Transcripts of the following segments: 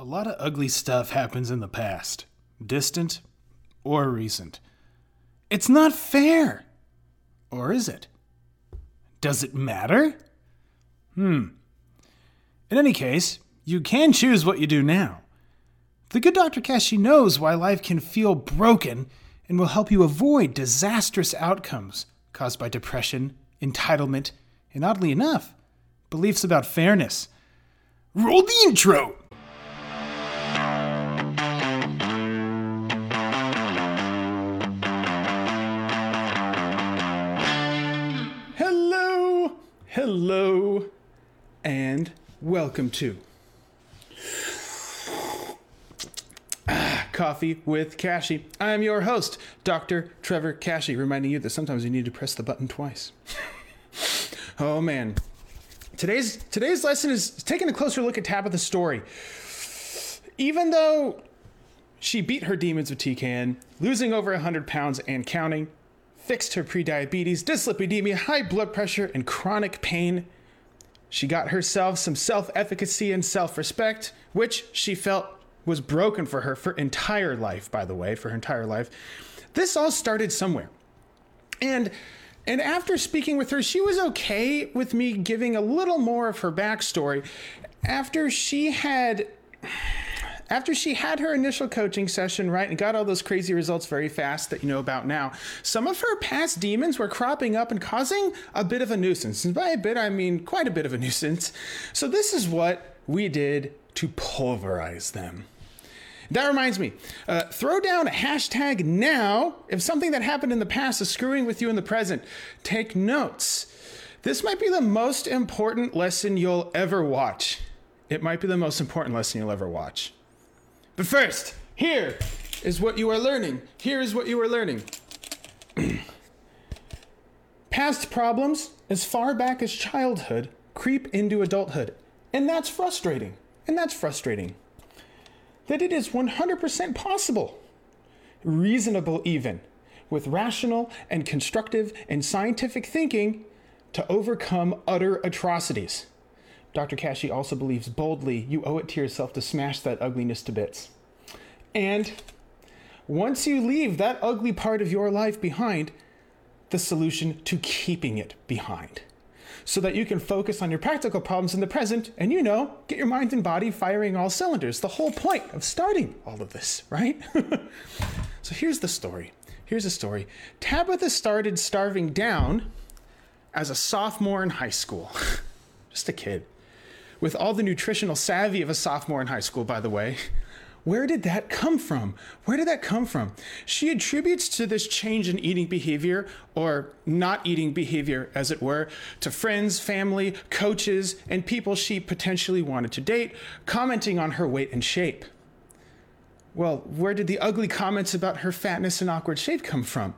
A lot of ugly stuff happens in the past, distant or recent. It's not fair. Or is it? Does it matter? Hmm. In any case, you can choose what you do now. The good Dr. Kashey knows why life can feel broken and will help you avoid disastrous outcomes caused by depression, entitlement, and oddly enough, beliefs about fairness. Roll the intro! Welcome to Coffee with Kashey. I'm your host, Dr. Trevor Kashey, reminding you that sometimes you need to press the button twice. oh man. Today's today's lesson is taking a closer look at Tabitha's story. Even though she beat her demons with TKN, losing over 100 pounds and counting, fixed her prediabetes, dyslipidemia, high blood pressure, and chronic pain, she got herself some self efficacy and self respect, which she felt was broken for her for entire life, by the way, for her entire life. This all started somewhere. And and after speaking with her, she was okay with me giving a little more of her backstory. After she had after she had her initial coaching session, right, and got all those crazy results very fast that you know about now, some of her past demons were cropping up and causing a bit of a nuisance. And by a bit, I mean quite a bit of a nuisance. So, this is what we did to pulverize them. That reminds me, uh, throw down a hashtag now if something that happened in the past is screwing with you in the present. Take notes. This might be the most important lesson you'll ever watch. It might be the most important lesson you'll ever watch. But first, here is what you are learning. Here is what you are learning. Past problems, as far back as childhood, creep into adulthood. And that's frustrating. And that's frustrating. That it is 100% possible, reasonable even, with rational and constructive and scientific thinking to overcome utter atrocities. Dr. Kashey also believes boldly you owe it to yourself to smash that ugliness to bits. And once you leave that ugly part of your life behind, the solution to keeping it behind. So that you can focus on your practical problems in the present and, you know, get your mind and body firing all cylinders. The whole point of starting all of this, right? so here's the story. Here's the story. Tabitha started starving down as a sophomore in high school. Just a kid. With all the nutritional savvy of a sophomore in high school, by the way. Where did that come from? Where did that come from? She attributes to this change in eating behavior, or not eating behavior, as it were, to friends, family, coaches, and people she potentially wanted to date, commenting on her weight and shape. Well, where did the ugly comments about her fatness and awkward shape come from?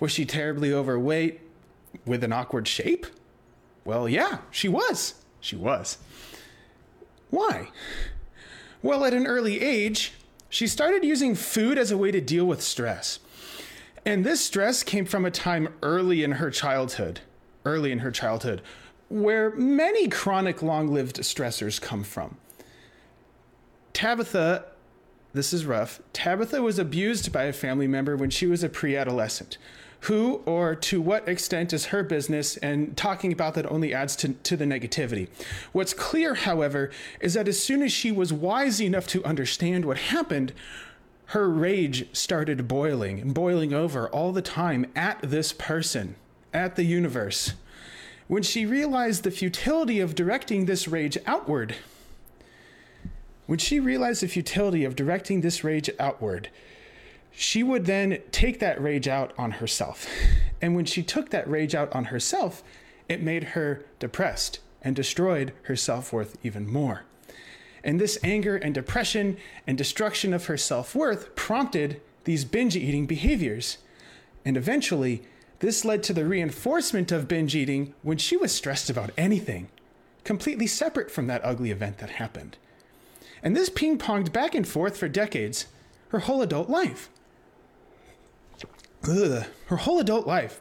Was she terribly overweight with an awkward shape? Well, yeah, she was. She was. Why? Well, at an early age, she started using food as a way to deal with stress. And this stress came from a time early in her childhood, early in her childhood, where many chronic long lived stressors come from. Tabitha, this is rough, Tabitha was abused by a family member when she was a pre adolescent. Who or to what extent is her business, and talking about that only adds to, to the negativity. What's clear, however, is that as soon as she was wise enough to understand what happened, her rage started boiling and boiling over all the time at this person, at the universe. When she realized the futility of directing this rage outward, when she realized the futility of directing this rage outward, she would then take that rage out on herself. And when she took that rage out on herself, it made her depressed and destroyed her self worth even more. And this anger and depression and destruction of her self worth prompted these binge eating behaviors. And eventually, this led to the reinforcement of binge eating when she was stressed about anything, completely separate from that ugly event that happened. And this ping ponged back and forth for decades, her whole adult life. Ugh, her whole adult life.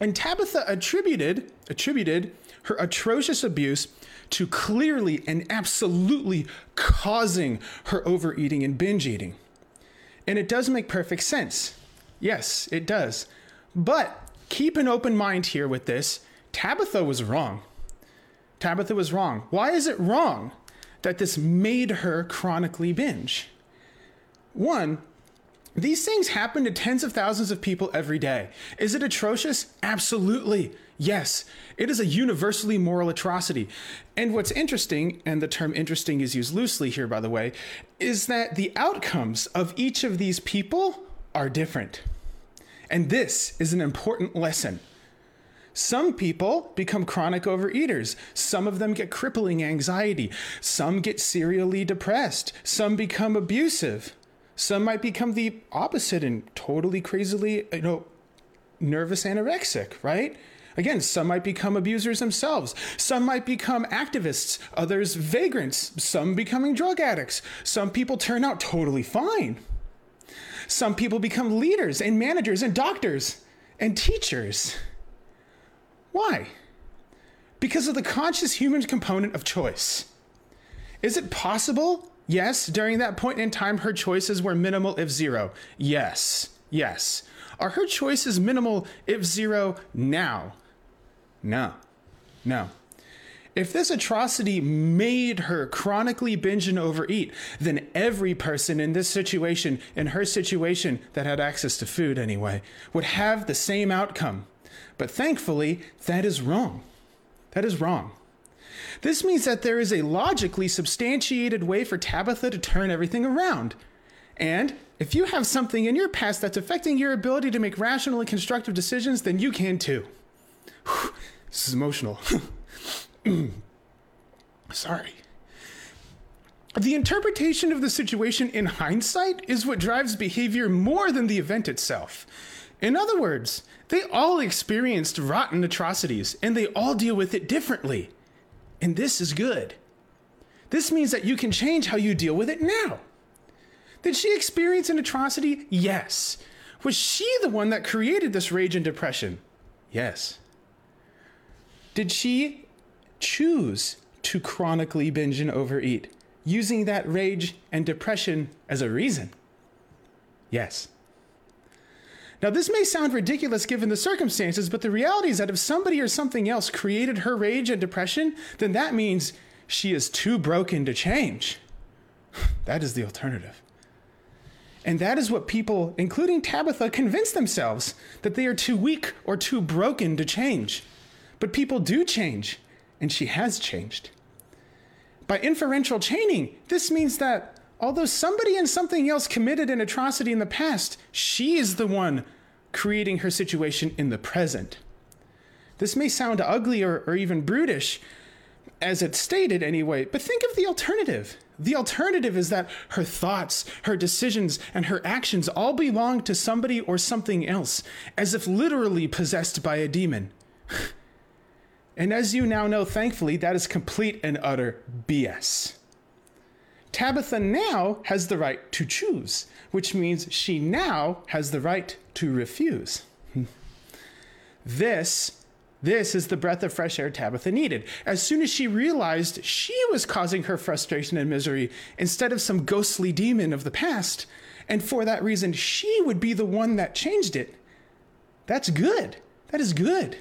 And Tabitha attributed attributed her atrocious abuse to clearly and absolutely causing her overeating and binge eating. And it does make perfect sense. Yes, it does. But keep an open mind here with this. Tabitha was wrong. Tabitha was wrong. Why is it wrong that this made her chronically binge? One, these things happen to tens of thousands of people every day. Is it atrocious? Absolutely. Yes, it is a universally moral atrocity. And what's interesting, and the term interesting is used loosely here, by the way, is that the outcomes of each of these people are different. And this is an important lesson. Some people become chronic overeaters. Some of them get crippling anxiety. Some get serially depressed. Some become abusive. Some might become the opposite and totally crazily, you know, nervous anorexic, right? Again, some might become abusers themselves. Some might become activists, others vagrants, some becoming drug addicts. Some people turn out totally fine. Some people become leaders and managers and doctors and teachers. Why? Because of the conscious human component of choice. Is it possible? Yes, during that point in time, her choices were minimal if zero. Yes, yes. Are her choices minimal if zero now? No, no. If this atrocity made her chronically binge and overeat, then every person in this situation, in her situation that had access to food anyway, would have the same outcome. But thankfully, that is wrong. That is wrong. This means that there is a logically substantiated way for Tabitha to turn everything around. And if you have something in your past that's affecting your ability to make rational and constructive decisions, then you can too. Whew, this is emotional. Sorry. The interpretation of the situation in hindsight is what drives behavior more than the event itself. In other words, they all experienced rotten atrocities and they all deal with it differently. And this is good. This means that you can change how you deal with it now. Did she experience an atrocity? Yes. Was she the one that created this rage and depression? Yes. Did she choose to chronically binge and overeat, using that rage and depression as a reason? Yes. Now, this may sound ridiculous given the circumstances, but the reality is that if somebody or something else created her rage and depression, then that means she is too broken to change. That is the alternative. And that is what people, including Tabitha, convince themselves that they are too weak or too broken to change. But people do change, and she has changed. By inferential chaining, this means that although somebody and something else committed an atrocity in the past, she is the one creating her situation in the present. This may sound ugly or, or even brutish, as it's stated anyway, but think of the alternative. The alternative is that her thoughts, her decisions, and her actions all belong to somebody or something else, as if literally possessed by a demon. And as you now know, thankfully, that is complete and utter BS. Tabitha now has the right to choose, which means she now has the right to refuse. this, this is the breath of fresh air Tabitha needed. As soon as she realized she was causing her frustration and misery instead of some ghostly demon of the past, and for that reason, she would be the one that changed it. That's good. That is good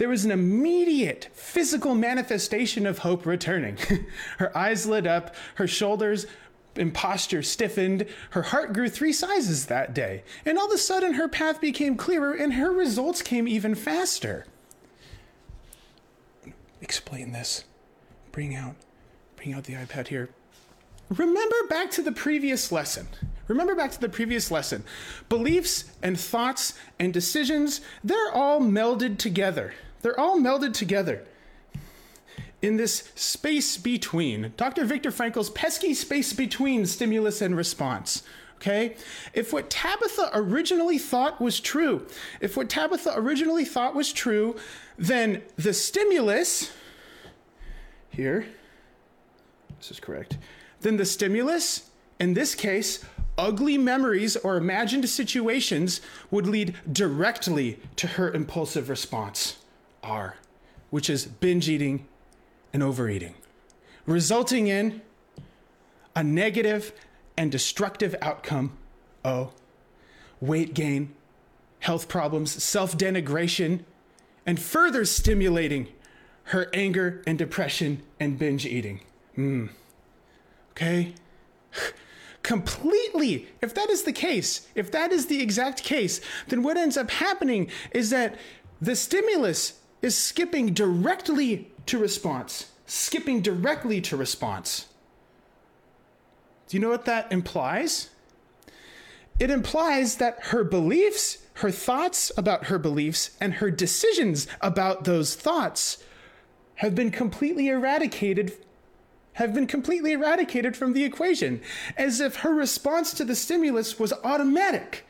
there was an immediate physical manifestation of hope returning. her eyes lit up, her shoulders and posture stiffened, her heart grew three sizes that day, and all of a sudden her path became clearer and her results came even faster. Explain this. Bring out bring out the iPad here. Remember back to the previous lesson. Remember back to the previous lesson. Beliefs and thoughts and decisions, they're all melded together. They're all melded together in this space between. Dr. Viktor Frankl's pesky space between stimulus and response. Okay? If what Tabitha originally thought was true, if what Tabitha originally thought was true, then the stimulus, here, this is correct, then the stimulus, in this case, ugly memories or imagined situations, would lead directly to her impulsive response. R, which is binge eating and overeating, resulting in a negative and destructive outcome. Oh, weight gain, health problems, self denigration, and further stimulating her anger and depression and binge eating. Mm. Okay? Completely. If that is the case, if that is the exact case, then what ends up happening is that the stimulus is skipping directly to response, skipping directly to response. Do you know what that implies? It implies that her beliefs, her thoughts about her beliefs, and her decisions about those thoughts have been completely eradicated have been completely eradicated from the equation as if her response to the stimulus was automatic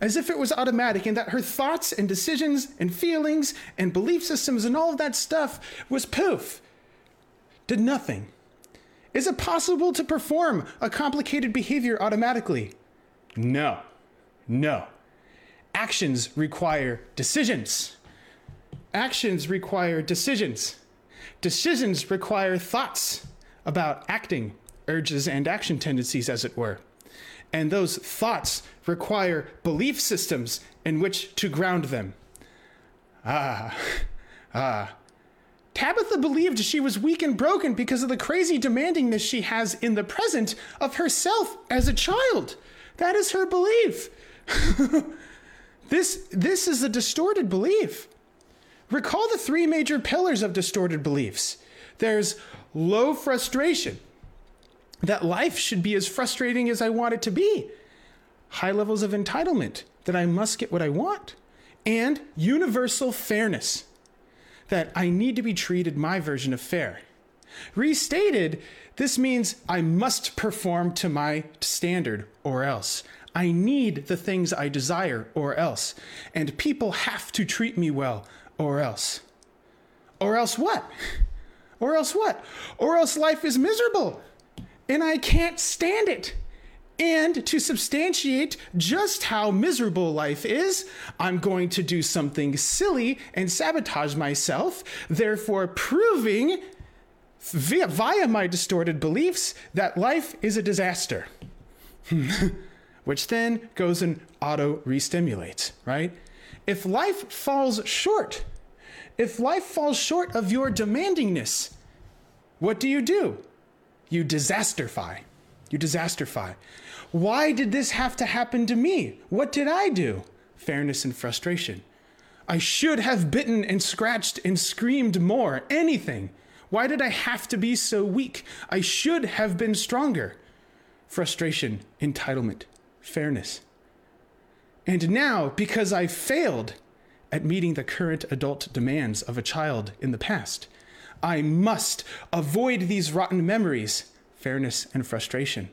as if it was automatic and that her thoughts and decisions and feelings and belief systems and all of that stuff was poof did nothing. Is it possible to perform a complicated behavior automatically? No. No. Actions require decisions. Actions require decisions. Decisions require thoughts about acting, urges, and action tendencies, as it were. And those thoughts require belief systems in which to ground them. Ah, ah. Tabitha believed she was weak and broken because of the crazy demandingness she has in the present of herself as a child. That is her belief. this, this is a distorted belief. Recall the three major pillars of distorted beliefs there's low frustration, that life should be as frustrating as I want it to be, high levels of entitlement, that I must get what I want, and universal fairness, that I need to be treated my version of fair. Restated, this means I must perform to my standard or else. I need the things I desire or else. And people have to treat me well or else. Or else what? Or else what? Or else life is miserable and I can't stand it. And to substantiate just how miserable life is, I'm going to do something silly and sabotage myself, therefore proving via, via my distorted beliefs that life is a disaster. Which then goes and auto restimulates, right? If life falls short, if life falls short of your demandingness, what do you do? You disasterify. You disasterify. Why did this have to happen to me? What did I do? Fairness and frustration. I should have bitten and scratched and screamed more. Anything. Why did I have to be so weak? I should have been stronger. Frustration, entitlement, fairness. And now, because I failed at meeting the current adult demands of a child in the past, I must avoid these rotten memories, fairness and frustration,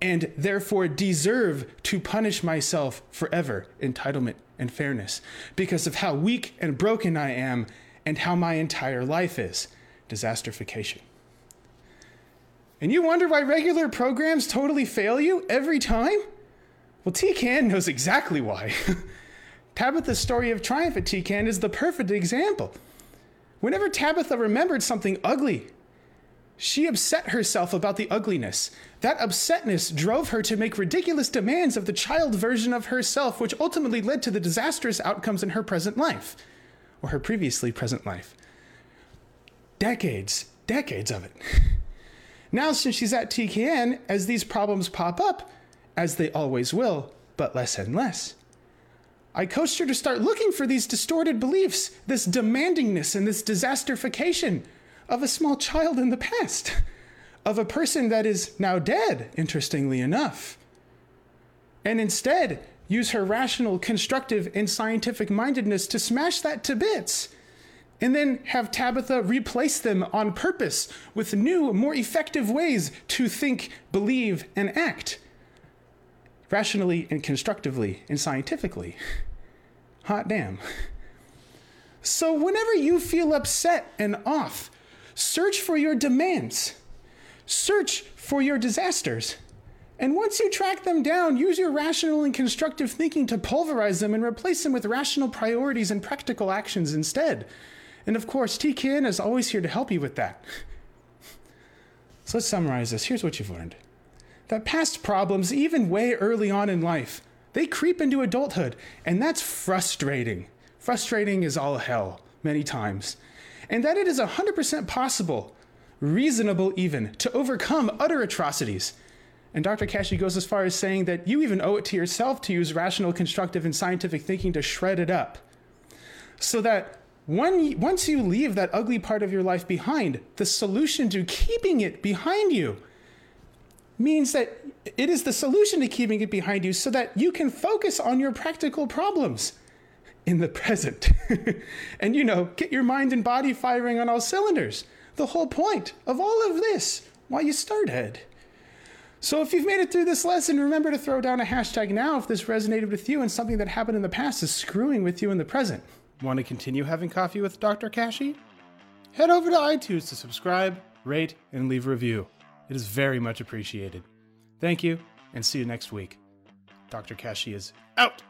and therefore deserve to punish myself forever, entitlement and fairness, because of how weak and broken I am and how my entire life is, disasterification. And you wonder why regular programs totally fail you every time? Well, TKN knows exactly why. Tabitha's story of triumph at TKN is the perfect example. Whenever Tabitha remembered something ugly, she upset herself about the ugliness. That upsetness drove her to make ridiculous demands of the child version of herself, which ultimately led to the disastrous outcomes in her present life, or her previously present life. Decades, decades of it. Now, since she's at TKN, as these problems pop up, as they always will, but less and less. I coached her to start looking for these distorted beliefs, this demandingness and this disasterification of a small child in the past, of a person that is now dead, interestingly enough. And instead, use her rational, constructive, and scientific mindedness to smash that to bits. And then have Tabitha replace them on purpose with new, more effective ways to think, believe, and act rationally and constructively and scientifically. Hot damn. So, whenever you feel upset and off, search for your demands, search for your disasters. And once you track them down, use your rational and constructive thinking to pulverize them and replace them with rational priorities and practical actions instead. And of course, TKN is always here to help you with that. So let's summarize this. Here's what you've learned that past problems, even way early on in life, they creep into adulthood, and that's frustrating. Frustrating is all hell, many times. And that it is 100% possible, reasonable even, to overcome utter atrocities. And Dr. Kashey goes as far as saying that you even owe it to yourself to use rational, constructive, and scientific thinking to shred it up. So that when, once you leave that ugly part of your life behind, the solution to keeping it behind you means that it is the solution to keeping it behind you so that you can focus on your practical problems in the present. and, you know, get your mind and body firing on all cylinders. The whole point of all of this, why you started. So if you've made it through this lesson, remember to throw down a hashtag now if this resonated with you and something that happened in the past is screwing with you in the present. Want to continue having coffee with Dr. Kashey? Head over to iTunes to subscribe, rate, and leave a review. It is very much appreciated. Thank you, and see you next week. Dr. Kashey is out.